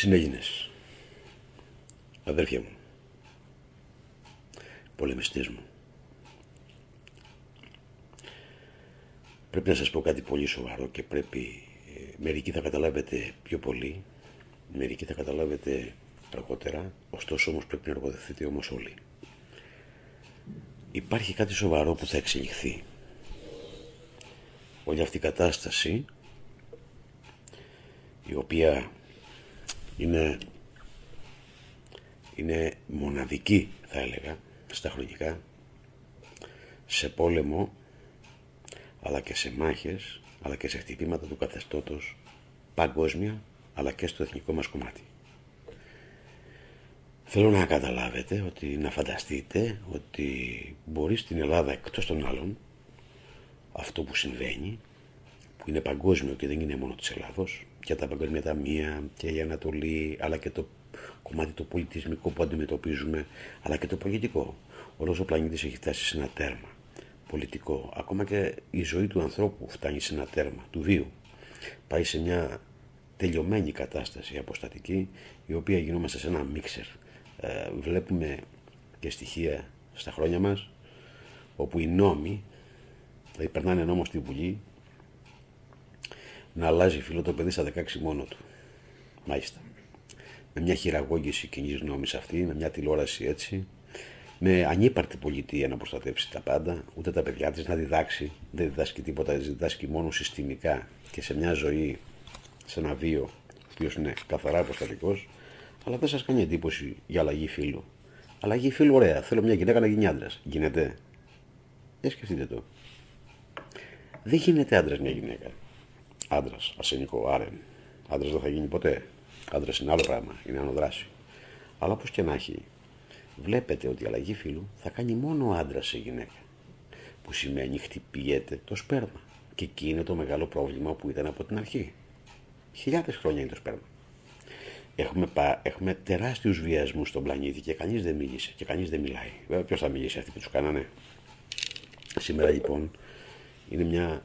Συνέλληνες, αδέρφια μου, πολεμιστές μου, πρέπει να σας πω κάτι πολύ σοβαρό και πρέπει, ε, μερικοί θα καταλάβετε πιο πολύ, μερικοί θα καταλάβετε αργότερα, ωστόσο όμως πρέπει να εργοδευτείτε όμως όλοι. Υπάρχει κάτι σοβαρό που θα εξελιχθεί. Όλη αυτή η κατάσταση, η οποία είναι, είναι μοναδική θα έλεγα στα χρονικά σε πόλεμο αλλά και σε μάχες αλλά και σε χτυπήματα του καθεστώτος παγκόσμια αλλά και στο εθνικό μας κομμάτι. Θέλω να καταλάβετε ότι να φανταστείτε ότι μπορεί στην Ελλάδα εκτός των άλλων αυτό που συμβαίνει που είναι παγκόσμιο και δεν είναι μόνο της Ελλάδος και τα παγκοσμία ταμεία και η Ανατολή, αλλά και το κομμάτι το πολιτισμικό που αντιμετωπίζουμε, αλλά και το πολιτικό. Όλος ο πλανήτης έχει φτάσει σε ένα τέρμα πολιτικό. Ακόμα και η ζωή του ανθρώπου φτάνει σε ένα τέρμα, του βίου. Πάει σε μια τελειωμένη κατάσταση αποστατική, η οποία γινόμαστε σε ένα μίξερ. Ε, βλέπουμε και στοιχεία στα χρόνια μας, όπου οι νόμοι, δηλαδή περνάνε νόμο στη Βουλή, να αλλάζει φίλο το παιδί στα 16 μόνο του. Μάλιστα. Με μια χειραγώγηση κοινή νόμη αυτή, με μια τηλεόραση έτσι, με ανύπαρτη πολιτεία να προστατεύσει τα πάντα, ούτε τα παιδιά της να διδάξει, δεν διδάσκει τίποτα, διδάσκει μόνο συστημικά και σε μια ζωή, σε ένα βίο, ο οποίος είναι καθαρά προστατικό, αλλά δεν σας κάνει εντύπωση για αλλαγή φίλου. Αλλαγή φίλου, ωραία. Θέλω μια γυναίκα να γίνει άντρας. Γίνεται. Δεν σκεφτείτε το. Δεν γίνεται άντρας μια γυναίκα άντρας, ασενικό, άρεν. Άντρας δεν θα γίνει ποτέ. Άντρας είναι άλλο πράγμα, είναι ανοδράση. Αλλά όπως και να έχει, βλέπετε ότι η αλλαγή φύλου θα κάνει μόνο άντρας σε γυναίκα. Που σημαίνει χτυπιέται το σπέρμα. Και εκεί είναι το μεγάλο πρόβλημα που ήταν από την αρχή. Χιλιάδες χρόνια είναι το σπέρμα. Έχουμε, πα, έχουμε τεράστιους βιασμούς στον πλανήτη και κανείς δεν μίλησε και κανείς δεν μιλάει. Βέβαια, ποιος θα μιλήσει αυτοί που τους κάνανε; Σήμερα λοιπόν είναι μια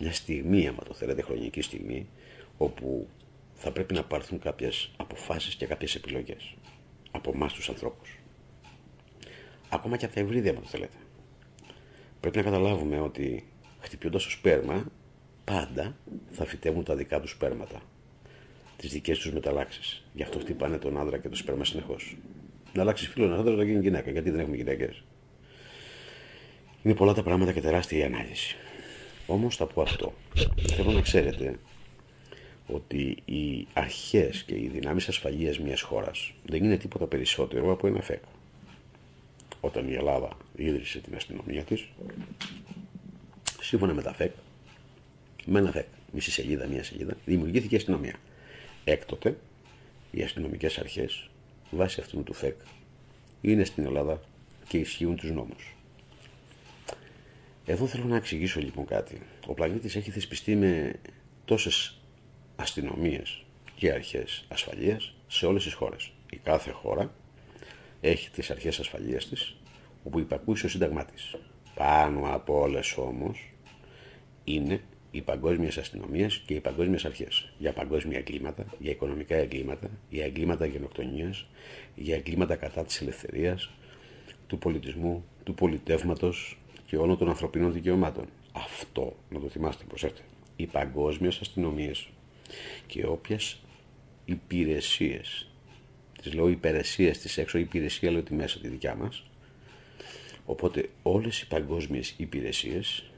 μια στιγμή, άμα το θέλετε, χρονική στιγμή, όπου θα πρέπει να πάρθουν κάποιες αποφάσεις και κάποιες επιλογές από εμάς τους ανθρώπους. Ακόμα και από τα ευρύδια, άμα το θέλετε. Πρέπει να καταλάβουμε ότι χτυπιώντας το σπέρμα, πάντα θα φυτεύουν τα δικά τους σπέρματα. Τις δικές τους μεταλλάξεις. Γι' αυτό χτυπάνε τον άντρα και το σπέρμα συνεχώς. Να αλλάξει φίλο ένα άντρα να γίνει γυναίκα. Γιατί δεν έχουμε γυναίκες; Είναι πολλά τα πράγματα και τεράστια η ανάλυση. Όμως θα πω αυτό. Θέλω να ξέρετε ότι οι αρχές και οι δυνάμεις ασφαλείας μιας χώρας δεν είναι τίποτα περισσότερο από ένα ΦΕΚ. Όταν η Ελλάδα ίδρυσε την αστυνομία της, σύμφωνα με τα ΦΕΚ, με ένα ΦΕΚ, μισή σελίδα, μία σελίδα, δημιουργήθηκε η αστυνομία. Έκτοτε, οι αστυνομικές αρχές, βάσει αυτού του ΦΕΚ, είναι στην Ελλάδα και ισχύουν τους νόμους. Εδώ θέλω να εξηγήσω λοιπόν κάτι. Ο πλανήτης έχει θεσπιστεί με τόσες αστυνομίες και αρχές ασφαλείας σε όλες τις χώρες. Η κάθε χώρα έχει τις αρχές ασφαλείας της, όπου υπακούει στο σύνταγμά της. Πάνω από όλες όμως είναι οι παγκόσμιες αστυνομίες και οι παγκόσμιες αρχές. Για παγκόσμια εγκλήματα, για οικονομικά εγκλήματα, για εγκλήματα γενοκτονίας, για εγκλήματα κατά της ελευθερίας, του πολιτισμού, του πολιτεύματος, και όλων των ανθρωπίνων δικαιωμάτων. Αυτό να το θυμάστε, προσέξτε. Οι παγκόσμιες αστυνομίες και όποιες υπηρεσίες, τις λέω υπηρεσίες της έξω, υπηρεσία λέω τη μέσα τη δικιά μας. Οπότε όλες οι παγκόσμιες υπηρεσίες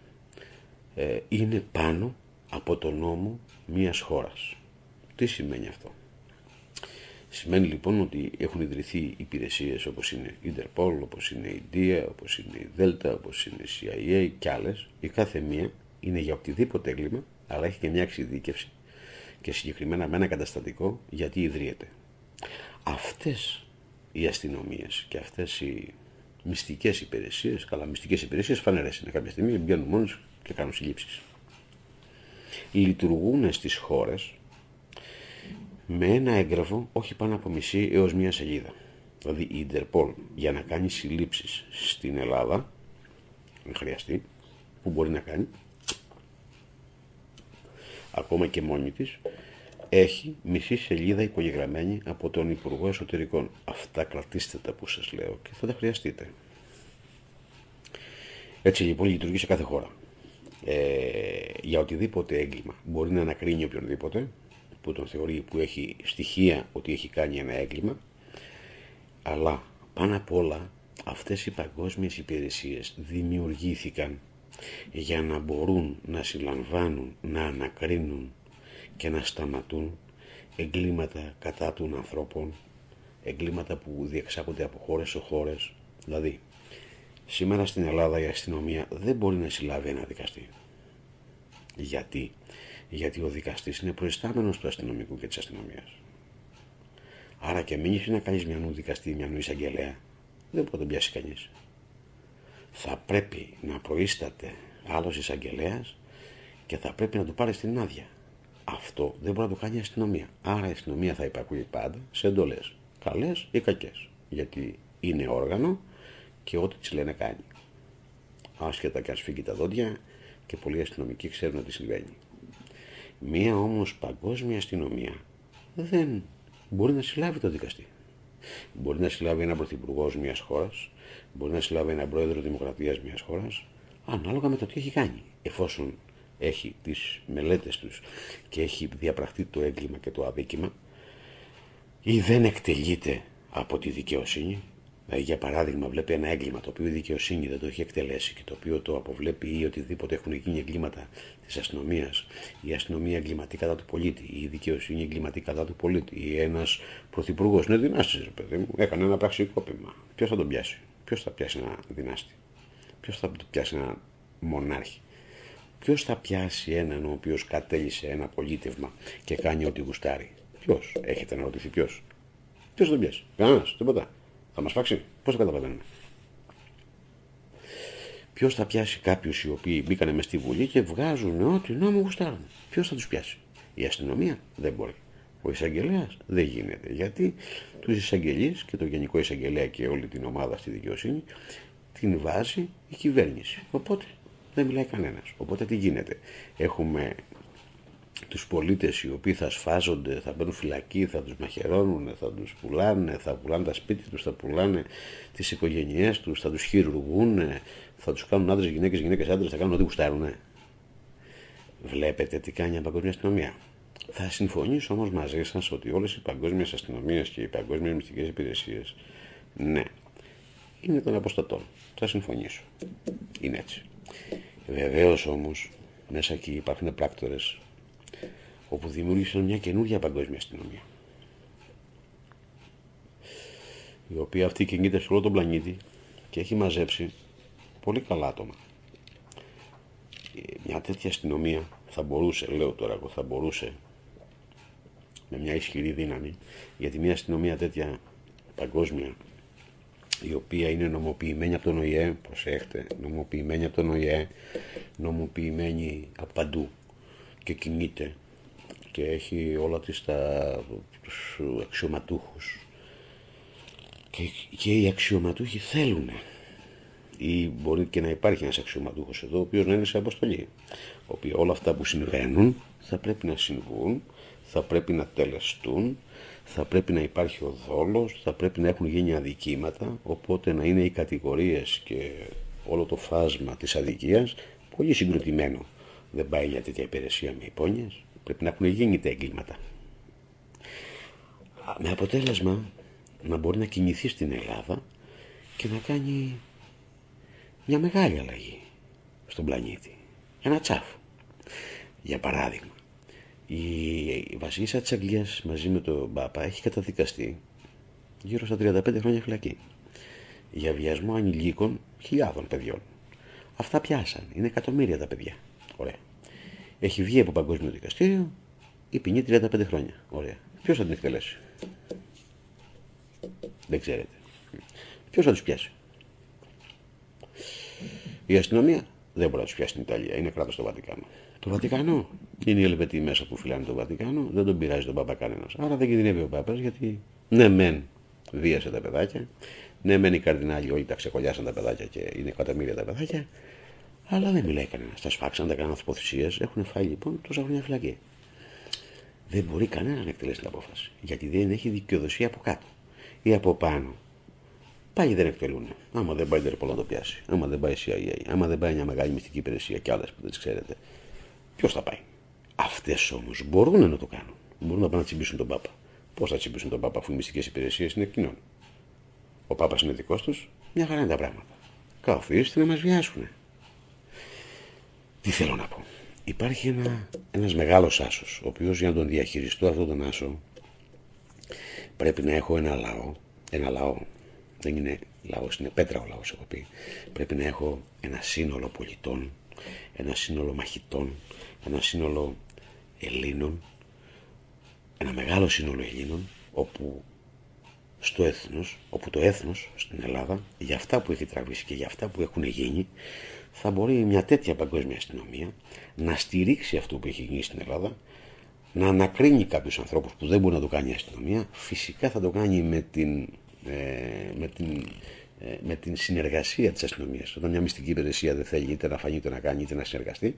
ε, είναι πάνω από το νόμο μιας χώρας. Τι σημαίνει αυτό; Σημαίνει λοιπόν ότι έχουν ιδρυθεί υπηρεσίες όπως είναι η Interpol, όπως είναι η DIA, όπως είναι η Delta, όπως είναι η CIA και άλλες. Η κάθε μία είναι για οτιδήποτε έγκλημα, αλλά έχει και μια εξειδίκευση και συγκεκριμένα με ένα καταστατικό γιατί ιδρύεται. Αυτές οι αστυνομίες και αυτές οι μυστικές υπηρεσίες, καλά μυστικές υπηρεσίες φανερές είναι κάποια στιγμή, βγαίνουν μόνος και κάνουν συλλήψεις. Λειτουργούν στις χώρες με ένα έγγραφο όχι πάνω από μισή έως μία σελίδα. Δηλαδή η Interpol για να κάνει συλλήψεις στην Ελλάδα, αν χρειαστεί, που μπορεί να κάνει, ακόμα και μόνη της, έχει μισή σελίδα υπογεγραμμένη από τον Υπουργό Εσωτερικών. Αυτά κρατήστε τα που σας λέω και θα τα χρειαστείτε. Έτσι λοιπόν λειτουργεί σε κάθε χώρα. Ε, για οτιδήποτε έγκλημα μπορεί να ανακρίνει οποιονδήποτε που τον θεωρεί που έχει στοιχεία ότι έχει κάνει ένα έγκλημα αλλά πάνω απ' όλα αυτές οι παγκόσμιες υπηρεσίες δημιουργήθηκαν για να μπορούν να συλλαμβάνουν, να ανακρίνουν και να σταματούν εγκλήματα κατά των ανθρώπων, εγκλήματα που διεξάγονται από χώρες σε χώρες. Δηλαδή, σήμερα στην Ελλάδα η αστυνομία δεν μπορεί να συλλάβει ένα δικαστή. Γιατί; Γιατί ο δικαστής είναι προϊστάμενος του αστυνομικού και της αστυνομίας. Άρα και μην να κάνεις νου δικαστή, νου εισαγγελέα, δεν μπορεί να τον πιάσει κανείς. Θα πρέπει να προείσταται άλλος εισαγγελέας και θα πρέπει να του πάρει την άδεια. Αυτό δεν μπορεί να το κάνει η αστυνομία. Άρα η αστυνομία θα υπακούει πάντα σε εντολές. Καλές ή κακές. Γιατί είναι όργανο και ό,τι της λένε κάνει. Άσχετα και αν σφίγγει τα δόντια και πολλοί αστυνομικοί ξέρουν τι συμβαίνει. Μία όμως παγκόσμια αστυνομία δεν μπορεί να συλλάβει το δικαστή. Μπορεί να συλλάβει ένα πρωθυπουργός μιας χώρας, μπορεί να συλλάβει ένα πρόεδρο δημοκρατίας μιας χώρας, ανάλογα με το τι έχει κάνει. Εφόσον έχει τις μελέτες τους και έχει διαπραχθεί το έγκλημα και το αδίκημα ή δεν εκτελείται από τη δικαιοσύνη, δηλαδή για παράδειγμα βλέπει ένα έγκλημα το οποίο η δικαιοσύνη δεν το έχει εκτελέσει και το οποίο το αποβλέπει ή οτιδήποτε έχουν γίνει εγκλήματα της αστυνομίας, η αστυνομία εγκληματεί κατά του πολίτη, ή η δικαιοσύνη εγκληματεί κατά του πολίτη, ή ένας πρωθυπουργός είναι δυνάστης, ρε παιδί μου, έκανε ένα πραξικόπημα. Ποιος θα τον πιάσει, ποιος θα πιάσει ένα δυνάστη, ποιος θα πιάσει ένα μονάρχη; Ποιος θα πιάσει έναν ο οποίος κατέλησε ένα πολίτευμα και κάνει ό,τι γουστάρει; Ποιος, έχετε να ρωτηθεί ποιος. Ποιος θα τον πιάσει; Κανένας, τίποτα. Θα μας φάξει; Πώς το καταλαβαίνουμε; Ποιος θα πιάσει κάποιους οι οποίοι μπήκανε μες στη Βουλή και βγάζουν ό,τι νόμο γουστάρουν. Ποιος θα τους πιάσει; Η αστυνομία; Δεν μπορεί. Ο εισαγγελέας; Δεν γίνεται. Γιατί τους εισαγγελείς και το Γενικό Εισαγγελέα και όλη την ομάδα στη δικαιοσύνη την βάζει η κυβέρνηση. Οπότε δεν μιλάει κανένας. Οπότε τι γίνεται; Έχουμε τους πολίτες οι οποίοι θα σφάζονται, θα μπαίνουν φυλακή, θα τους μαχαιρώνουν, θα τους πουλάνε, θα πουλάνε τα σπίτια τους, θα πουλάνε τις οικογένειές τους, θα τους χειρουργούν, θα τους κάνουν άντρες, γυναίκες, γυναίκες, άντρες, θα κάνουν ό,τι γουστάρουν. Βλέπετε τι κάνει η παγκόσμια αστυνομία. Θα συμφωνήσω όμως μαζί σας ότι όλες οι παγκόσμιες αστυνομίες και οι παγκόσμιες μυστικές υπηρεσίες, ναι, είναι των αποστατών. Θα συμφωνήσω. Είναι έτσι. Βεβαίως όμως μέσα εκεί υπάρχουν πράκτορες όπου δημιούργησαν μια καινούργια παγκόσμια αστυνομία. Η οποία αυτή κινείται σε όλο τον πλανήτη και έχει μαζέψει πολύ καλά άτομα. Μια τέτοια αστυνομία θα μπορούσε, λέω τώρα εγώ, θα μπορούσε με μια ισχυρή δύναμη, γιατί μια αστυνομία τέτοια παγκόσμια η οποία είναι νομοποιημένη από τον ΟΗΕ, προσέχτε, νομοποιημένη από τον ΟΗΕ, νομοποιημένη από παντού και κινείται και έχει όλα τις τα, τους αξιωματούχους. Και, και οι αξιωματούχοι θέλουν ή μπορεί και να υπάρχει ένας αξιωματούχος εδώ ο οποίος να είναι σε αποστολή. Ο όλα αυτά που συμβαίνουν θα πρέπει να συμβούν θα πρέπει να τελεστούν θα πρέπει να υπάρχει ο δόλος, θα πρέπει να έχουν γίνει αδικήματα, οπότε να είναι οι κατηγορίες και όλο το φάσμα της αδικίας πολύ συγκροτημένο. Δεν πάει για τέτοια υπηρεσία με υπόνοιες, πρέπει να έχουν γίνει τα εγκλήματα. Με αποτέλεσμα να μπορεί να κινηθεί στην Ελλάδα και να κάνει μια μεγάλη αλλαγή στον πλανήτη. Ένα τσάφ. Για παράδειγμα, η βασίλισσα της Αγγλίας μαζί με τον Μπάπα έχει καταδικαστεί γύρω στα 35 χρόνια φυλακή για βιασμό ανηλίκων χιλιάδων παιδιών. Αυτά πιάσαν. Είναι εκατομμύρια τα παιδιά. Ωραία. Έχει βγει από παγκόσμιο δικαστήριο η ποινή 35 χρόνια. Ωραία. Ποιος θα την εκτελέσει; Δεν ξέρετε. Ποιος θα τους πιάσει; Η αστυνομία δεν μπορεί να τους πιάσει στην Ιταλία. Είναι κράτος στο Βατικάνο. Το Βατικανό είναι οι Ελβετοί μέσα που φυλάνε το Βατικάνο, δεν τον πειράζει τον Παπα κανένας. Άρα δεν κινδυνεύει ο Πάπας γιατί ναι, μεν βίασε τα παιδάκια, ναι, μεν οι καρδινάλοι όλοι τα ξεκολλιάσαν τα παιδάκια και είναι εκατομμύρια τα παιδάκια, αλλά δεν μιλάει κανένα. Τα σφάξαν, τα κάναν αποθυσίε, έχουν φάει λοιπόν τόσα χρόνια φυλακή. δεν μπορεί κανένα να εκτελέσει την απόφαση. Γιατί δεν έχει δικαιοδοσία από κάτω ή από πάνω. Πάλι δεν εκτελούν. Άμα δεν πάει το να το πιάσει. Άμα δεν πάει η CIA. Άμα δεν πάει μια μεγάλη μυστική υπηρεσία και άλλες που δεν τις ξέρετε. Ποιος θα πάει. Αυτές όμως μπορούν να το κάνουν. Μπορούν να πάνε να τσιμπήσουν τον Πάπα. Πώς θα τσιμπήσουν τον Πάπα αφού οι μυστικές υπηρεσίες είναι κοινών. Ο Πάπας είναι δικός τους, μια χαρά είναι τα πράγματα. Καθίστε να μας βιάσουν. Τι θέλω να πω. Υπάρχει ένα, ένας μεγάλος άσος, ο οποίος για να τον διαχειριστώ αυτόν τον άσο πρέπει να έχω ένα λαό, ένα λαό, δεν είναι λαός, είναι πέτρα ο λαός έχω πει, πρέπει να έχω ένα σύνολο πολιτών, ένα σύνολο μαχητών, ένα σύνολο Ελλήνων, ένα μεγάλο σύνολο Ελλήνων, όπου στο έθνος, όπου το έθνος στην Ελλάδα, για αυτά που έχει τραβήσει και για αυτά που έχουν γίνει, θα μπορεί μια τέτοια παγκόσμια αστυνομία να στηρίξει αυτό που έχει γίνει στην Ελλάδα, να ανακρίνει κάποιους ανθρώπους που δεν μπορεί να το κάνει η αστυνομία, φυσικά θα το κάνει με την, ε, με την, ε, με την συνεργασία της αστυνομίας. Όταν μια μυστική υπηρεσία δεν θέλει είτε να φανεί είτε να κάνει είτε να συνεργαστεί,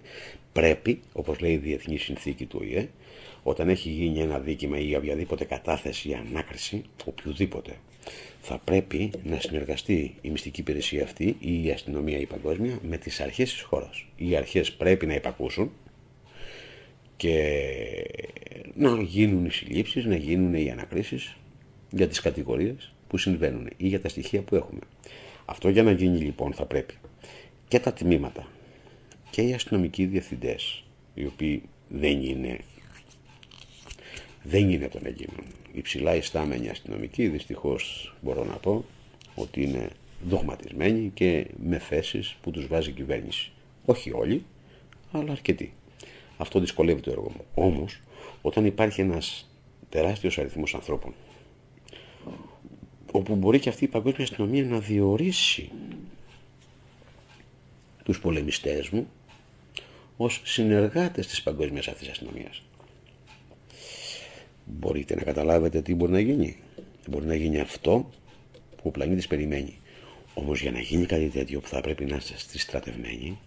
πρέπει, όπως λέει η Διεθνή Συνθήκη του ΟΗΕ, όταν έχει γίνει ένα δίκημα ή οποιαδήποτε κατάθεση ή ανάκριση, οποιοδήποτε, θα πρέπει να συνεργαστεί η μυστική υπηρεσία αυτή ή η αστυνομία ή η παγκόσμια με τις αρχές της χώρας. Οι αρχές πρέπει να υπακούσουν και να γίνουν οι συλλήψεις, να γίνουν οι ανακρίσεις για τις κατηγορίες που συμβαίνουν ή για τα στοιχεία που έχουμε. Αυτό για να γίνει λοιπόν θα πρέπει και τα τμήματα και οι αστυνομικοί διευθυντές οι οποίοι δεν είναι δεν είναι των Ελλήνων. Οι ψηλά ιστάμενοι αστυνομικοί δυστυχώς μπορώ να πω ότι είναι δογματισμένοι και με θέσεις που τους βάζει η κυβέρνηση. Όχι όλοι, αλλά αρκετοί. Αυτό δυσκολεύει το έργο μου. Όμως, όταν υπάρχει ένας τεράστιος αριθμός ανθρώπων, όπου μπορεί και αυτή η παγκόσμια αστυνομία να διορίσει τους πολεμιστές μου ως συνεργάτες της παγκόσμιας αυτής αστυνομίας. Μπορείτε να καταλάβετε τι μπορεί να γίνει. Μπορεί να γίνει αυτό που ο πλανήτης περιμένει. Όμως για να γίνει κάτι τέτοιο που θα πρέπει να είστε στρατευμένοι,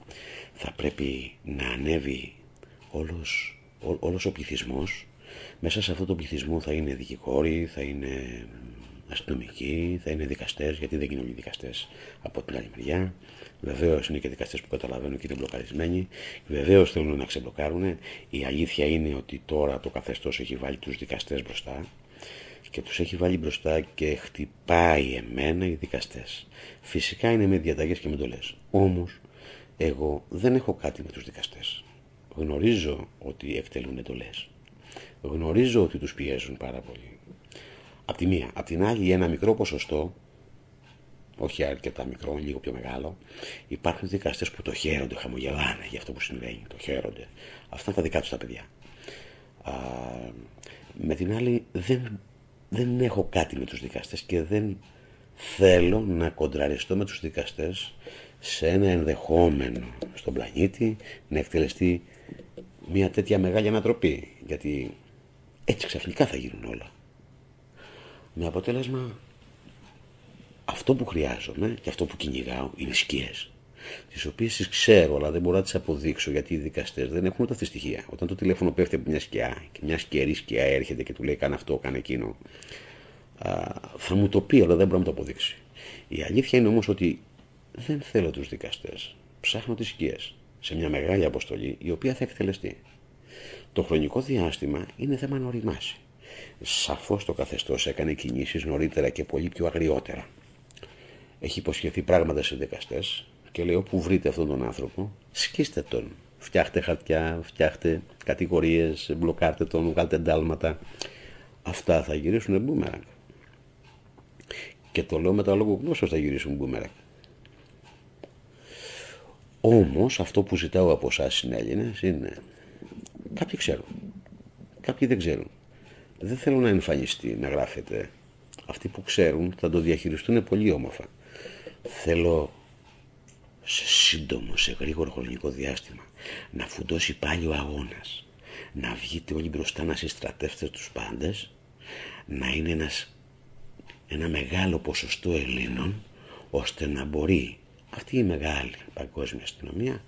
θα πρέπει να ανέβει όλος, ό, όλος ο πληθυσμός. Μέσα σε αυτό το πληθυσμό θα είναι δικηγόροι, θα είναι αστυνομικοί, θα είναι δικαστές, γιατί δεν γίνονται δικαστές από την άλλη μεριά. Βεβαίως είναι και δικαστές που καταλαβαίνουν και είναι μπλοκαρισμένοι. Βεβαίως θέλουν να ξεμπλοκάρουν. Η αλήθεια είναι ότι τώρα το καθεστώς έχει βάλει τους δικαστές μπροστά και τους έχει βάλει μπροστά και χτυπάει εμένα οι δικαστές. Φυσικά είναι με διαταγές και με εντολέ. Όμως εγώ δεν έχω κάτι με τους δικαστές. Γνωρίζω ότι εκτελούν εντολές. Γνωρίζω ότι τους πιέζουν πάρα πολύ. Απ' τη μία. Απ' την άλλη, ένα μικρό ποσοστό, όχι αρκετά μικρό, λίγο πιο μεγάλο, υπάρχουν δικαστές που το χαίρονται, χαμογελάνε για αυτό που συμβαίνει. Το χαίρονται. Αυτά είναι τα δικά τους τα παιδιά. Α, με την άλλη, δεν, δεν έχω κάτι με τους δικαστές και δεν θέλω να κοντραριστώ με τους δικαστές σε ένα ενδεχόμενο στον πλανήτη να εκτελεστεί μια τέτοια μεγάλη ανατροπή. Γιατί έτσι ξαφνικά θα γίνουν όλα. Με αποτέλεσμα αυτό που χρειάζομαι και αυτό που κυνηγάω είναι σκιές. Τις οποίες τις ξέρω, αλλά δεν μπορώ να τις αποδείξω γιατί οι δικαστές δεν έχουν ούτε αυτή τη στοιχεία. Όταν το τηλέφωνο πέφτει από μια σκιά και μια σκιερή σκιά έρχεται και του λέει κάνε αυτό, κάνε εκείνο, θα μου το πει, αλλά δεν μπορεί να μου το αποδείξει. Η αλήθεια είναι όμως ότι δεν θέλω τους δικαστές. Ψάχνω τις σκιές σε μια μεγάλη αποστολή η οποία θα εκτελεστεί. Το χρονικό διάστημα είναι θέμα να οριμάσει. Σαφώς το καθεστώς έκανε κινήσεις νωρίτερα και πολύ πιο αγριότερα. Έχει υποσχεθεί πράγματα σε δικαστές και λέει όπου βρείτε αυτόν τον άνθρωπο, σκίστε τον. Φτιάχτε χαρτιά, φτιάχτε κατηγορίες, μπλοκάρτε τον, βγάλτε εντάλματα. Αυτά θα γυρίσουν μπούμεραγκ. Και το λέω με τα λόγω γνώσεως θα γυρίσουν μπούμεραγκ. Όμως αυτό που ζητάω από εσάς συνέλληνες είναι κάποιοι ξέρουν, κάποιοι δεν ξέρουν. Δεν θέλω να εμφανιστεί, να γράφετε. Αυτοί που ξέρουν θα το διαχειριστούν πολύ όμορφα. Θέλω σε σύντομο, σε γρήγορο χρονικό διάστημα να φουντώσει πάλι ο αγώνας. Να βγείτε όλοι μπροστά να συστρατεύετε τους πάντες. Να είναι ένας, ένα μεγάλο ποσοστό Ελλήνων ώστε να μπορεί αυτή η μεγάλη παγκόσμια αστυνομία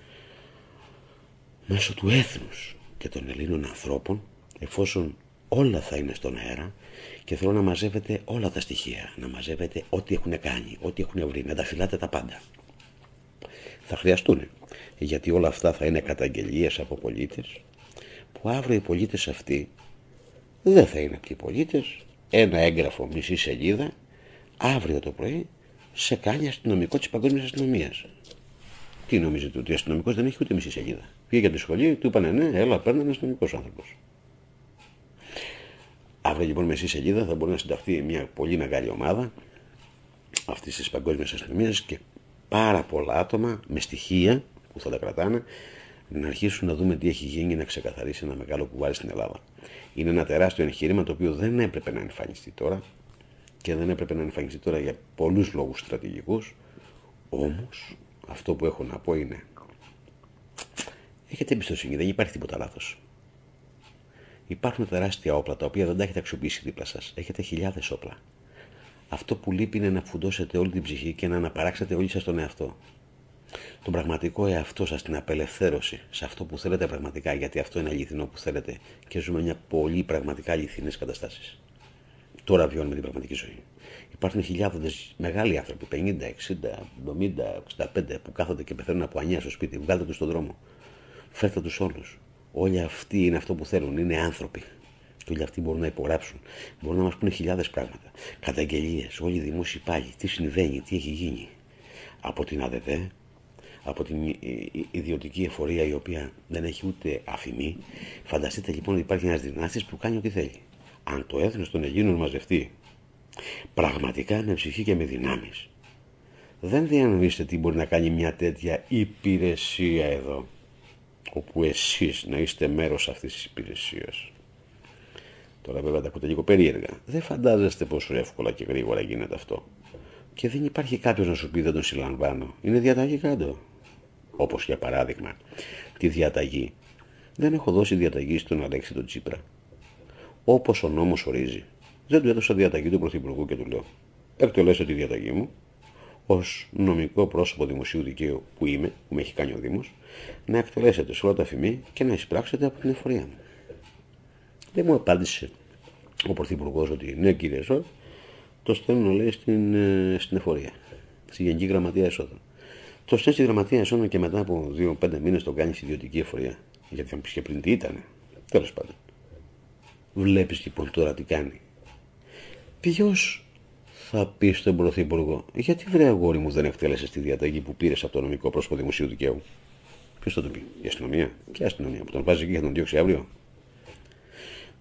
μέσω του έθνους και των Ελλήνων ανθρώπων εφόσον όλα θα είναι στον αέρα και θέλω να μαζεύετε όλα τα στοιχεία. Να μαζεύετε ό,τι έχουν κάνει, ό,τι έχουν βρει, να τα φυλάτε τα πάντα. Θα χρειαστούν. Γιατί όλα αυτά θα είναι καταγγελίες από πολίτες που αύριο οι πολίτες αυτοί δεν θα είναι και πολίτες. Ένα έγγραφο μισή σελίδα αύριο το πρωί σε κάνει αστυνομικό της παγκόσμιας αστυνομίας. Τι νομίζετε, ότι ο αστυνομικός δεν έχει ούτε μισή σελίδα. Πήγε από τη σχολή, του είπανε ναι, έλα, παίρνει ένα αστυνομικός άνθρωπος. Αύριο λοιπόν μισή σελίδα θα μπορεί να συνταχθεί μια πολύ μεγάλη ομάδα αυτής της παγκόσμιας αστυνομίας και πάρα πολλά άτομα με στοιχεία που θα τα κρατάνε να αρχίσουν να δούμε τι έχει γίνει να ξεκαθαρίσει ένα μεγάλο κουβάρι στην Ελλάδα. Είναι ένα τεράστιο εγχείρημα το οποίο δεν έπρεπε να εμφανιστεί τώρα και δεν έπρεπε να εμφανιστεί τώρα για πολλούς λόγους στρατηγικούς όμως αυτό που έχω να πω είναι έχετε εμπιστοσύνη, δεν υπάρχει τίποτα λάθος. Υπάρχουν τεράστια όπλα τα οποία δεν τα έχετε αξιοποιήσει δίπλα σας. Έχετε χιλιάδες όπλα. Αυτό που λείπει είναι να φουντώσετε όλη την ψυχή και να αναπαράξετε όλοι σας τον εαυτό. Τον πραγματικό εαυτό σας, την απελευθέρωση, σε αυτό που θέλετε πραγματικά, γιατί αυτό είναι αληθινό που θέλετε και ζούμε μια πολύ πραγματικά αληθινές καταστάσεις. Τώρα βιώνουμε την πραγματική ζωή. Υπάρχουν χιλιάδες μεγάλοι άνθρωποι, 50, 60, 70, 65, που κάθονται και πεθαίνουν από ανία στο σπίτι. Βγάλτε τους στον δρόμο. Φέρτε τους όλους. Όλοι αυτοί είναι αυτό που θέλουν. Είναι άνθρωποι. Και όλοι αυτοί μπορούν να υπογράψουν. Μπορούν να μας πούνε χιλιάδες πράγματα. Καταγγελίες, όλοι οι δημόσιοι πάλι. Τι συμβαίνει, τι έχει γίνει. Από την ΑΔΕΔΕ, από την ιδιωτική εφορία η οποία δεν έχει ούτε αφημί. Φανταστείτε λοιπόν ότι υπάρχει ένας δυνάστης που κάνει ό,τι θέλει αν το έθνος των Ελλήνων μαζευτεί πραγματικά με ψυχή και με δυνάμεις δεν διανοείστε τι μπορεί να κάνει μια τέτοια υπηρεσία εδώ όπου εσείς να είστε μέρος αυτής της υπηρεσίας. Τώρα βέβαια τα ακούτε λίγο περίεργα. Δεν φαντάζεστε πόσο εύκολα και γρήγορα γίνεται αυτό. Και δεν υπάρχει κάποιος να σου πει δεν τον συλλαμβάνω. Είναι διαταγή κάτω. Όπως για παράδειγμα τη διαταγή. Δεν έχω δώσει διαταγή στον Αλέξη τον Τσίπρα όπως ο νόμος ορίζει. Δεν του έδωσα διαταγή του Πρωθυπουργού και του λέω: Εκτελέστε τη διαταγή μου ως νομικό πρόσωπο δημοσίου δικαίου που είμαι, που με έχει κάνει ο Δήμος, να εκτελέσετε σε όλα τα φημή και να εισπράξετε από την εφορία μου. Δεν μου απάντησε ο Πρωθυπουργός ότι ναι, κύριε Σόρ, το στέλνω λέει στην, ε, στην εφορία, στη Γενική Γραμματεία Εσόδων. Το στέλνει στη Γραμματεία Εσόδων και μετά από 2-5 μήνες το κάνει στη ιδιωτική εφορία. Γιατί θα μου πεις και πριν τι ήταν. Τέλος πάντων. Βλέπεις λοιπόν τώρα τι κάνει. Ποιος θα πεις στον Πρωθυπουργό, γιατί βρε αγόρι μου δεν εκτέλεσες τη διαταγή που πήρες από το νομικό πρόσωπο δημοσίου δικαίου; Ποιος θα το πει, η αστυνομία; Και η αστυνομία που τον βάζει εκεί για τον διώξει αύριο;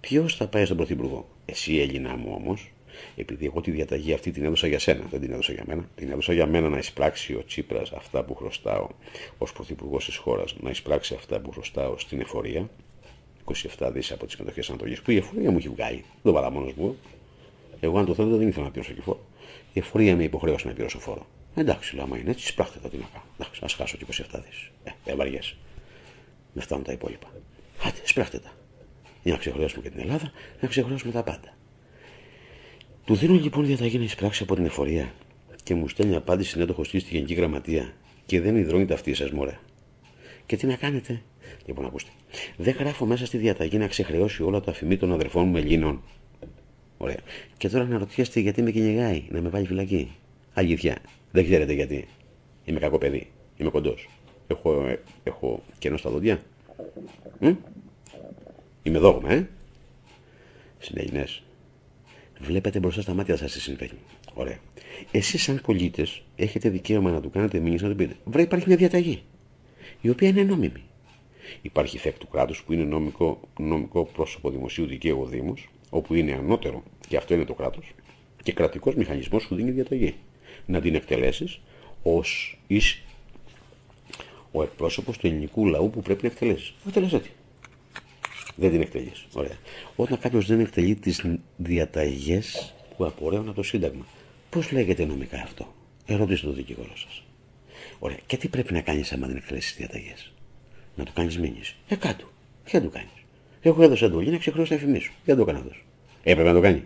Ποιος θα πάει στον Πρωθυπουργό, εσύ Έλληνα μου όμως, επειδή εγώ τη διαταγή αυτή την έδωσα για σένα, δεν την έδωσα για μένα. Την έδωσα για μένα να εισπράξει ο Τσίπρας αυτά που χρωστάω ως Πρωθυπουργός της χώρας, να εισπράξει αυτά που χρωστάω στην εφορία 27 δις από τις μετοχέ Ανατολή που η εφορία μου έχει βγάλει. Δεν το μόνο μου. Εγώ, αν το θέλω, δεν ήθελα να πληρώσω και φόρο. Η εφορία με υποχρέωσε να πληρώσω φόρο. Εντάξει, λέω, άμα είναι έτσι, σπράχτε τα τι να κάνω. Εντάξει, ας χάσω και 27 δις. Ε, δεν βαριέσαι. Με φτάνουν τα υπόλοιπα. Άντε, σπράχτε τα. Για να ξεχρεώσουμε και την Ελλάδα, να ξεχρεώσουμε τα πάντα. Του δίνω λοιπόν διαταγή να εισπράξει από την εφορία και μου στέλνει απάντηση να το έχω στη Γενική Γραμματεία και δεν υδρώνει αυτή σας μωρέ. Και τι να κάνετε, Λοιπόν, ακούστε. Δεν γράφω μέσα στη διαταγή να ξεχρεώσει όλα το αφημί των αδερφών μου Ελλήνων. Ωραία. Και τώρα να ρωτήσετε γιατί με κυνηγάει, να με βάλει φυλακή. Αλήθεια. Δεν ξέρετε γιατί. Είμαι κακό παιδί. Είμαι κοντός. Έχω, ε, έχω κενό στα δόντια. Μ; Είμαι δόγμα, ε. Συνέλληνε. Βλέπετε μπροστά στα μάτια σας τι συμβαίνει. Ωραία. Εσείς, σαν πολίτε, έχετε δικαίωμα να του κάνετε μήνυση να του πείτε. Βρε, υπάρχει μια διαταγή. Η οποία είναι νόμιμη. Υπάρχει ΘΕΚ του κράτους που είναι νομικό, νομικό πρόσωπο δημοσίου δικαίου ο Δήμος, όπου είναι ανώτερο και αυτό είναι το κράτος, και κρατικός μηχανισμός που δίνει διαταγή. Να την εκτελέσεις ως εις ο εκπρόσωπος του ελληνικού λαού που πρέπει να εκτελέσεις. Εκτελέσαι τι. Δεν την εκτελείς. Ωραία. Όταν κάποιος δεν εκτελεί τις διαταγές που απορρέουν από το Σύνταγμα, πώς λέγεται νομικά αυτό; Ερωτήστε το δικηγόρο σας. Ωραία. Και τι πρέπει να κάνεις άμα δεν εκτελέσεις τις διαταγές; Να του κάνεις μήνυση. Ε, κάτω. Τι να του κάνεις; Έχω έδωσε εντολή να ξεχρώσει τα εφημή σου. Δεν το έκανα αυτός. Έπρεπε να το κάνει.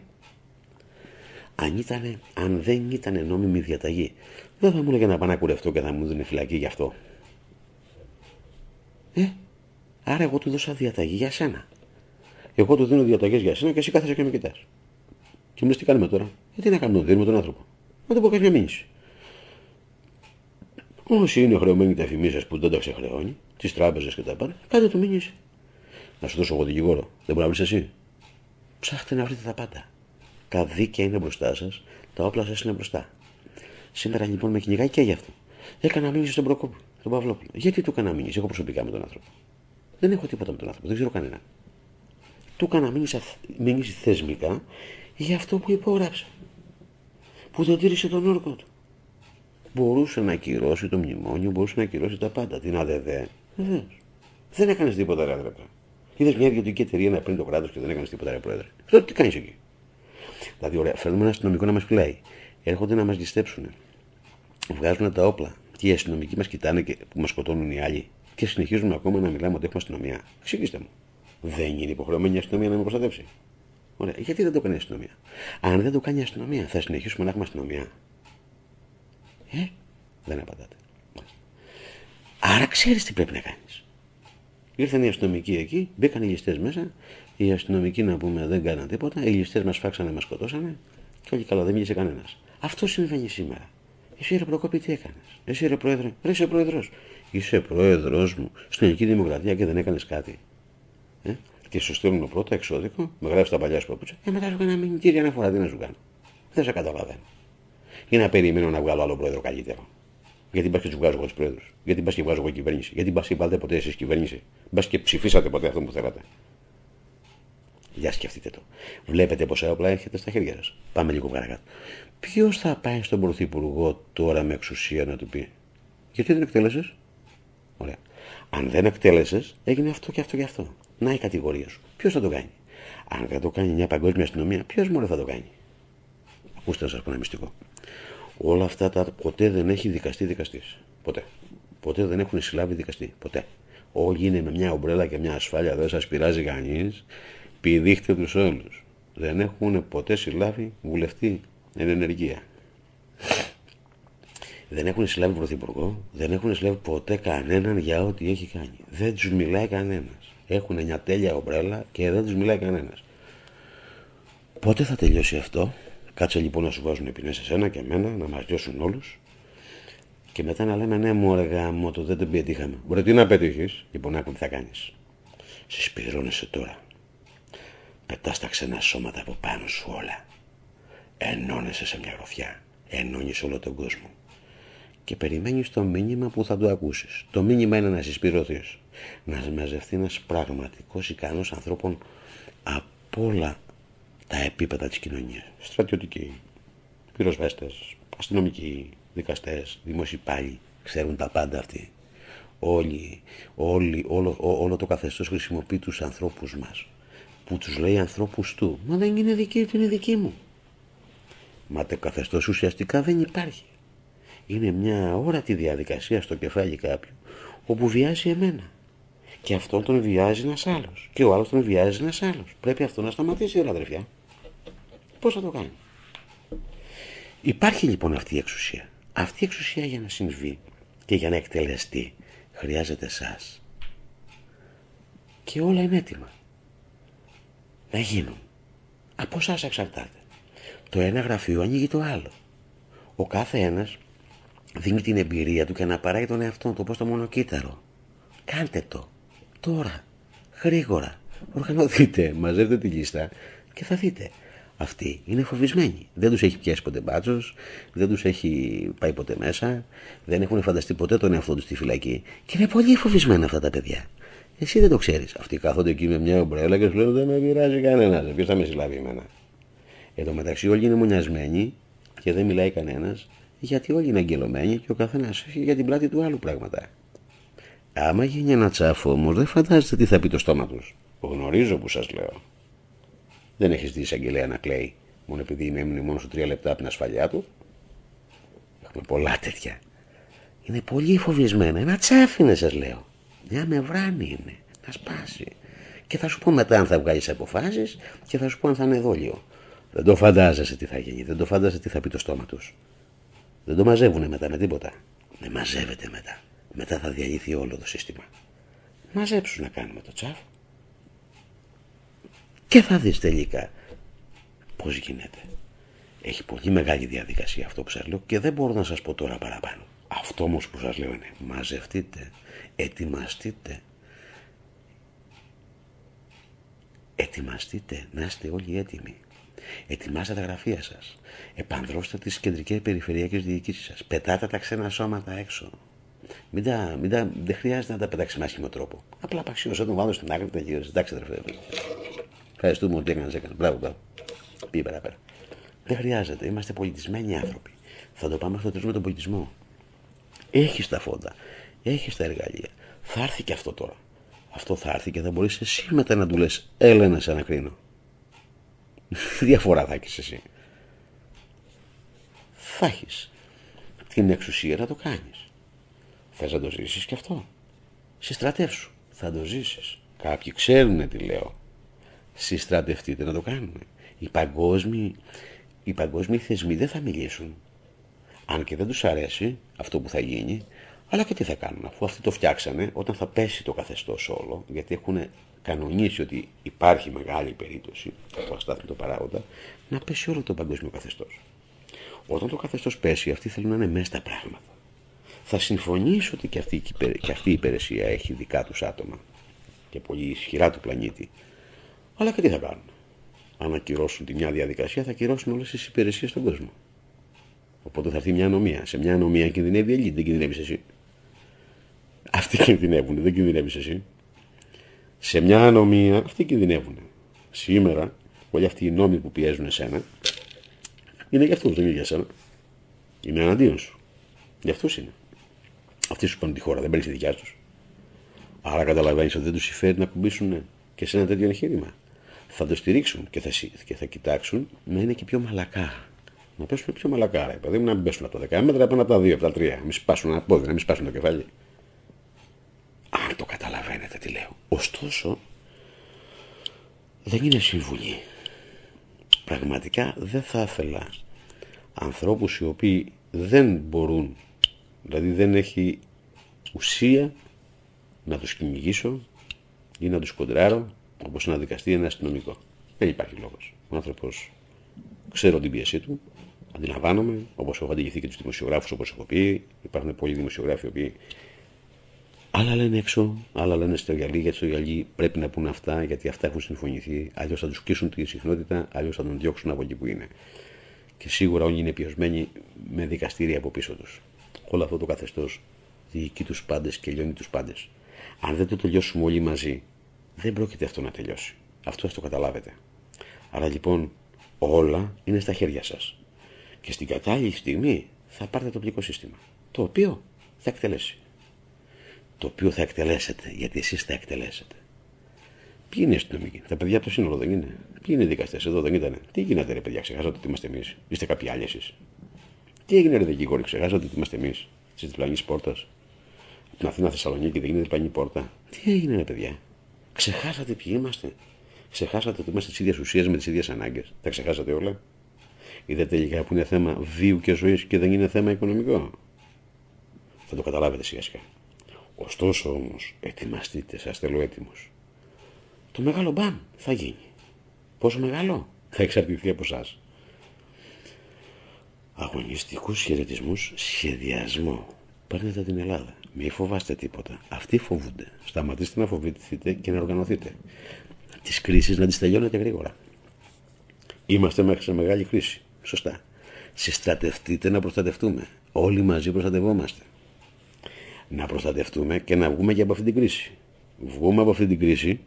Αν, ήτανε, αν δεν ήταν νόμιμη διαταγή, δεν θα μου έλεγε να πάω να κουρευτώ και θα μου δίνει φυλακή γι' αυτό. Ε, άρα εγώ του δώσα διαταγή για σένα. Εγώ του δίνω διαταγές για σένα και εσύ κάθεσαι και με κοιτάς. Και μου λε τι κάνουμε τώρα; Ε, τι να κάνουμε, δίνουμε τον άνθρωπο. Να του πω κάποια μήνυση. Όσοι είναι χρεωμένοι τα εφημίσει που δεν τα ξεχρεώνει, τις τράπεζες και τα πάντα, κάντε του μήνυση. Να σου δώσω εγώ δικηγόρο. Δεν μπορεί να βρεις εσύ. Ψάχτε να βρείτε τα πάντα. Τα δίκαια είναι μπροστά σας, τα όπλα σας είναι μπροστά. Σήμερα λοιπόν με κυνηγάει και γι' αυτό. Έκανα μήνυση στον Προκόπη, τον Παυλόπουλο. Γιατί του έκανα μήνυση, εγώ προσωπικά με τον άνθρωπο. Δεν έχω τίποτα με τον άνθρωπο, δεν ξέρω κανένα. Του έκανα μήνυση θεσμικά για αυτό που υπόγραψε. Που δεν τήρησε τον όρκο του. Μπορούσε να ακυρώσει το μνημόνιο, μπορούσε να ακυρώσει τα πάντα. Την ΑΔΔ. Βεβαίως. Δεν έκανες τίποτα, ρε αδερφέ. Είδες μια ιδιωτική εταιρεία να παίρνει το κράτος και δεν έκανες τίποτα, ρε πρόεδρε. Αυτό τι κάνεις εκεί; Δηλαδή, ωραία, φέρνουμε ένα αστυνομικό να μας φυλάει. Έρχονται να μας γιστέψουν. Βγάζουν τα όπλα. Και οι αστυνομικοί μας κοιτάνε και που μας σκοτώνουν οι άλλοι. Και συνεχίζουμε ακόμα να μιλάμε ότι έχουμε αστυνομία. Εξηγήστε μου. Δεν είναι υποχρεωμένη η αστυνομία να με προστατεύσει. Ωραία, γιατί δεν το κάνει η αστυνομία; Αν δεν το κάνει η αστυνομία, θα συνεχίσουμε να έχουμε αστυνομία. Ε, δεν απαντάτε. Άρα ξέρεις τι πρέπει να κάνεις. Ήρθαν οι αστυνομικοί εκεί, μπήκαν οι ληστές μέσα. Οι αστυνομικοί να πούμε δεν κάναν τίποτα. Οι ληστές μας φάξανε, μας σκοτώσανε. Και όλοι καλά, δεν μίλησε κανένας. Αυτό συμβαίνει σήμερα. Εσύ ρε Προκόπη τι έκανες; Εσύ ρε Πρόεδρε, ρε είσαι Πρόεδρος. Είσαι Πρόεδρος μου στην Ελληνική Δημοκρατία και δεν έκανες κάτι. Ε; Και σου στέλνουν πρώτα εξώδικο, με γράφεις τα παλιά σου παπούτσια και μετά σου κάνει ένα μηνυτήρι αναφορά. Τι να σου κάνω; Δεν σε καταλαβαίνω. Ή να περιμένω να βγάλω άλλο πρόεδρο καλύτερο. Γιατί μπα και τους βγάζω εγώ τους πρόεδρους. Γιατί μπα και βγάζω εγώ κυβέρνηση. Γιατί μπας και είπατε ποτέ εσείς κυβέρνηση. Μπα και ψηφίσατε ποτέ αυτό που θέλατε. Για σκεφτείτε το. Βλέπετε πόσα όπλα έρχεται στα χέρια σας. Πάμε λίγο παρακάτω. Ποιος θα πάει στον Πρωθυπουργό τώρα με εξουσία να του πει Γιατί δεν εκτέλεσες; Ωραία. Αν δεν εκτέλεσες, έγινε αυτό και αυτό και αυτό. Να η κατηγορία σου. Ποιος θα το κάνει; Αν δεν το κάνει μια παγκόσμια αστυνομία, ποιος μόνο θα το κάνει; Ακούστε να σας πω ένα μυστικό. Όλα αυτά τα ποτέ δεν έχει δικαστεί δικαστής. Ποτέ. Ποτέ δεν έχουν συλλάβει δικαστή. Ποτέ. Όλοι είναι με μια ομπρέλα και μια ασφάλεια, δεν σας πειράζει κανείς. Πηδήχτε τους όλους. Δεν έχουν ποτέ συλλάβει βουλευτή εν ενεργεία. Δεν έχουν συλλάβει πρωθυπουργό, δεν έχουν συλλάβει ποτέ κανέναν για ό,τι έχει κάνει. Δεν τους μιλάει κανένας. Έχουν μια τέλεια ομπρέλα και δεν τους μιλάει κανένας. Πότε θα τελειώσει αυτό, Κάτσε λοιπόν να σου βάζουν ποινές σε σένα και εμένα, να μας διώσουν όλους. Και μετά να λέμε ναι, μου αργά, μου το δεν το πετύχαμε. Μπορεί τι να πετύχεις, λοιπόν, άκου τι θα κάνεις. Συσπηρώνεσαι τώρα. Πετάς τα ξένα σώματα από πάνω σου όλα. Ενώνεσαι σε μια γροθιά. Ενώνεις όλο τον κόσμο. Και περιμένεις το μήνυμα που θα το ακούσεις. Το μήνυμα είναι να συσπηρωθείς. Να μαζευτεί ένας πραγματικός ικανός ανθρώπων από όλα τα επίπεδα της κοινωνίας. Στρατιωτικοί, πυροσβέστες, αστυνομικοί, δικαστές, δημοσιοπάλοι, ξέρουν τα πάντα αυτοί. Όλοι, όλοι, όλο, όλο το καθεστώς χρησιμοποιεί τους ανθρώπους μας. Που τους λέει ανθρώπους του. Μα δεν είναι δική του, είναι δική μου. Μα το καθεστώς ουσιαστικά δεν υπάρχει. Είναι μια όρατη διαδικασία στο κεφάλι κάποιου όπου βιάζει εμένα. Και αυτόν τον βιάζει ένας άλλος. Και ο άλλος τον βιάζει ένας άλλος. Πρέπει αυτό να σταματήσει, ρε αδερφιά. Πώς θα το κάνει; Υπάρχει λοιπόν αυτή η εξουσία. Αυτή η εξουσία για να συμβεί και για να εκτελεστεί χρειάζεται εσάς. Και όλα είναι έτοιμα. Να γίνουν. Από εσάς εξαρτάται. Το ένα γραφείο ανοίγει το άλλο. Ο κάθε ένας δίνει την εμπειρία του και να παράγει τον εαυτό του όπως το μονοκύτταρο. Κάντε το. Τώρα. Γρήγορα. Οργανωθείτε. Μαζεύτε τη λίστα και θα δείτε αυτοί είναι φοβισμένοι. Δεν τους έχει πιάσει ποτέ μπάτσος, δεν τους έχει πάει ποτέ μέσα, δεν έχουν φανταστεί ποτέ τον εαυτό τους στη φυλακή και είναι πολύ φοβισμένα αυτά τα παιδιά. Εσύ δεν το ξέρεις. Αυτοί κάθονται εκεί με μια ομπρέλα και σου λένε Δεν με πειράζει κανένας. Ποιος θα με συλλάβει εμένα; Εν τω μεταξύ όλοι είναι μονιασμένοι και δεν μιλάει κανένας γιατί όλοι είναι αγγελωμένοι και ο καθένας έχει για την πλάτη του άλλου πράγματα. Άμα γίνει ένα τσάφο όμως, δεν φαντάζεστε τι θα πει το στόμα τους. Γνωρίζω που σας λέω. Δεν έχεις δει εισαγγελέα να κλαίει μόνο επειδή είναι έμεινε μόνο σου τρία λεπτά από την ασφαλειά του; Έχουμε πολλά τέτοια. Είναι πολύ φοβισμένα. Ένα τσάφι σας λέω. Μια μευράνη είναι. Να σπάσει. Και θα σου πω μετά αν θα βγάλεις αποφάσεις και θα σου πω αν θα είναι δόλιο. Δεν το φαντάζεσαι τι θα γίνει. Δεν το φαντάζεσαι τι θα πει το στόμα τους. Δεν το μαζεύουν μετά με τίποτα. Δεν μαζεύεται μετά. Μετά θα διαλυθεί όλο το σύστημα. Μαζέψουν να κάνουμε το τσάφ. Και θα δεις τελικά πώς γίνεται. Έχει πολύ μεγάλη διαδικασία αυτό που σας λέω και δεν μπορώ να σας πω τώρα παραπάνω. Αυτό όμως που σας λέω είναι μαζευτείτε, ετοιμαστείτε, ετοιμαστείτε να είστε όλοι έτοιμοι. Ετοιμάστε τα γραφεία σας. Επανδρώστε τις κεντρικές περιφερειακές διοικήσεις σας. Πετάτε τα ξένα σώματα έξω. Μην τα, μην τα, δεν χρειάζεται να τα πετάξει με άσχημο τρόπο. Απλά απαξίωσε τον βάλω στην άκρη και τα γύρω. Εντάξει, τρεφέ. Ευχαριστούμε ότι έκανες, έκανες. Μπράβο, μπράβο. Πήγε πέρα. Δεν χρειάζεται. Είμαστε πολιτισμένοι άνθρωποι. Θα το πάμε αυτό το τον πολιτισμό. Έχεις τα φόντα. Έχεις τα εργαλεία. Θα έρθει και αυτό τώρα. Αυτό θα έρθει και θα μπορείς εσύ μετά να του λες: Έλα να σε ανακρίνω. Τι διαφορά θα έχεις εσύ. Θα έχεις την εξουσία να το κάνεις. Θες να το ζήσεις και αυτό. Συστρατεύσου. Θα το ζήσεις. Κάποιοι ξέρουν τι λέω. Συστρατευτείτε να το κάνουμε. Οι παγκόσμιοι, οι παγκόσμιοι θεσμοί δεν θα μιλήσουν. Αν και δεν τους αρέσει αυτό που θα γίνει, αλλά και τι θα κάνουν, αφού αυτοί το φτιάξανε, όταν θα πέσει το καθεστώς όλο, γιατί έχουν κανονίσει ότι υπάρχει μεγάλη περίπτωση, από αστάθμιτο παράγοντα, να πέσει όλο το παγκόσμιο καθεστώς. Όταν το καθεστώς πέσει, αυτοί θέλουν να είναι μέσα στα πράγματα. Θα συμφωνήσω ότι και αυτή, και αυτή η υπηρεσία έχει δικά τους άτομα και πολύ ισχυρά του πλανήτη. Αλλά και τι θα κάνουν. Αν ακυρώσουν τη μια διαδικασία, θα ακυρώσουν όλες τις υπηρεσίες στον κόσμο. Οπότε θα έρθει μια ανομία. Σε μια ανομία κινδυνεύει η Ελλήνη, δεν κινδυνεύεις εσύ. Αυτοί κινδυνεύουν, δεν κινδυνεύεις εσύ. Σε μια ανομία αυτοί κινδυνεύουν. Σήμερα, όλοι αυτοί οι νόμοι που πιέζουν εσένα είναι για αυτούς, δεν είναι για εσένα. Είναι εναντίον σου. Για αυτούς είναι. Αυτοί σου πάνε τη χώρα, δεν παίρνεις τη δικιά τους. Άρα καταλαβαίνεις ότι δεν τους συμφέρει να κουμπίσουν και σε ένα τέτοιο εγχείρημα. Θα το στηρίξουν και θα, και θα κοιτάξουν να είναι και πιο μαλακά. Να πέσουν πιο μαλακά, ρε παιδί μου, να μην πέσουν από τα 10 μέτρα, πάνω από τα 2, από τα 3. Να μην σπάσουν ένα πόδι, να μην σπάσουν το κεφάλι. Αν το καταλαβαίνετε τι λέω. Ωστόσο, δεν είναι συμβουλή. Πραγματικά δεν θα ήθελα ανθρώπους οι οποίοι δεν μπορούν, δηλαδή δεν έχει ουσία να τους κυνηγήσω ή να τους κοντράρω όπως ένα δικαστή ή ένα αστυνομικό. Δεν υπάρχει λόγος. Ο άνθρωπος ξέρω την πίεσή του, αντιλαμβάνομαι, όπως έχω αντιγηθεί και τους δημοσιογράφους όπως έχω πει, υπάρχουν πολλοί δημοσιογράφοι οι οποίοι Άλλα λένε έξω, άλλα λένε στο γυαλί, γιατί στο γυαλί πρέπει να πούνε αυτά, γιατί αυτά έχουν συμφωνηθεί. Αλλιώς θα τους κλείσουν τη συχνότητα, αλλιώς θα τον διώξουν από εκεί που είναι. Και σίγουρα όλοι είναι πιωσμένοι με δικαστήρια από πίσω τους. Όλο αυτό το καθεστώς διοικεί τους πάντες και λιώνει τους πάντες. Αν δεν το τελειώσουμε όλοι μαζί, δεν πρόκειται αυτό να τελειώσει. Αυτό θα το καταλάβετε. Άρα λοιπόν όλα είναι στα χέρια σας. Και στην κατάλληλη στιγμή θα πάρετε το οπλικό σύστημα. Το οποίο θα εκτελέσει το οποίο θα εκτελέσετε, γιατί εσείς θα εκτελέσετε. Ποιοι είναι οι αστυνομικοί, τα παιδιά από το σύνολο δεν είναι. Ποιοι είναι οι δικαστές; Εδώ, δεν ήταν. Τι γίνεται, ρε παιδιά, ξεχάσατε ότι είμαστε εμείς. Είστε κάποιοι άλλοι εσείς. Τι έγινε, ρε δικηγόροι, ξεχάσατε ότι είμαστε εμείς. Της διπλανή πόρτας. Από την Αθήνα Θεσσαλονίκη δεν είναι διπλανή πόρτα. Τι έγινε, ρε παιδιά; Ξεχάσατε ποιοι είμαστε. Ξεχάσατε ότι είμαστε τη ίδια ουσία με τις ίδιες ανάγκες. Τα ξεχάσατε όλα. Είδατε τελικά που είναι θέμα βίου και ζωής και δεν είναι θέμα οικονομικό. Θα το καταλάβετε σιγά σιγά. Ωστόσο όμως, ετοιμαστείτε, σας θέλω έτοιμος. Το μεγάλο μπαμ θα γίνει. Πόσο μεγάλο; Θα εξαρτηθεί από εσά. Αγωνιστικούς χαιρετισμούς, σχεδιασμό. Παίρνετε την Ελλάδα. Μην φοβάστε τίποτα. Αυτοί φοβούνται. Σταματήστε να φοβηθείτε και να οργανωθείτε. Τις κρίσεις να τις τελειώνετε γρήγορα. Είμαστε μέχρι σε μεγάλη κρίση. Σωστά. Συστρατευτείτε να προστατευτούμε. Όλοι μαζί προστατευόμαστε να προστατευτούμε και να βγούμε και από αυτή την κρίση. Βγούμε από αυτή την κρίση,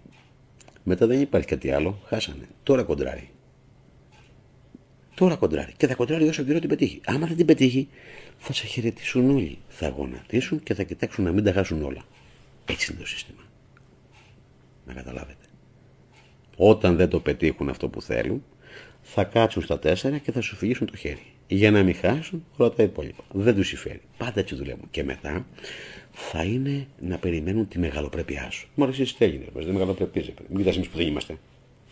μετά δεν υπάρχει κάτι άλλο, χάσανε. Τώρα κοντράρει. Τώρα κοντράρει. Και θα κοντράρει όσο καιρό την πετύχει. Άμα δεν την πετύχει, θα σε χαιρετήσουν όλοι. Θα γονατίσουν και θα κοιτάξουν να μην τα χάσουν όλα. Έτσι είναι το σύστημα. Να καταλάβετε. Όταν δεν το πετύχουν αυτό που θέλουν, θα κάτσουν στα τέσσερα και θα σου φυγήσουν το χέρι για να μην χάσουν όλα τα υπόλοιπα. Δεν τους συμφέρει. Πάντα έτσι δουλεύουν. Και μετά θα είναι να περιμένουν τη μεγαλοπρέπειά σου. Μου αρέσει τι έγινε, δεν μεγαλοπρεπεί. Μην κοιτάς εμείς που δεν είμαστε.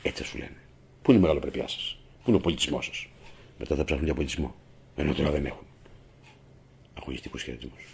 Έτσι σου λένε. Πού είναι η μεγαλοπρέπειά σας, Πού είναι ο πολιτισμός σας; Μετά θα ψάχνουν για πολιτισμό. Ενώ τώρα δεν έχουν. Αγωνιστικού χαιρετισμούς.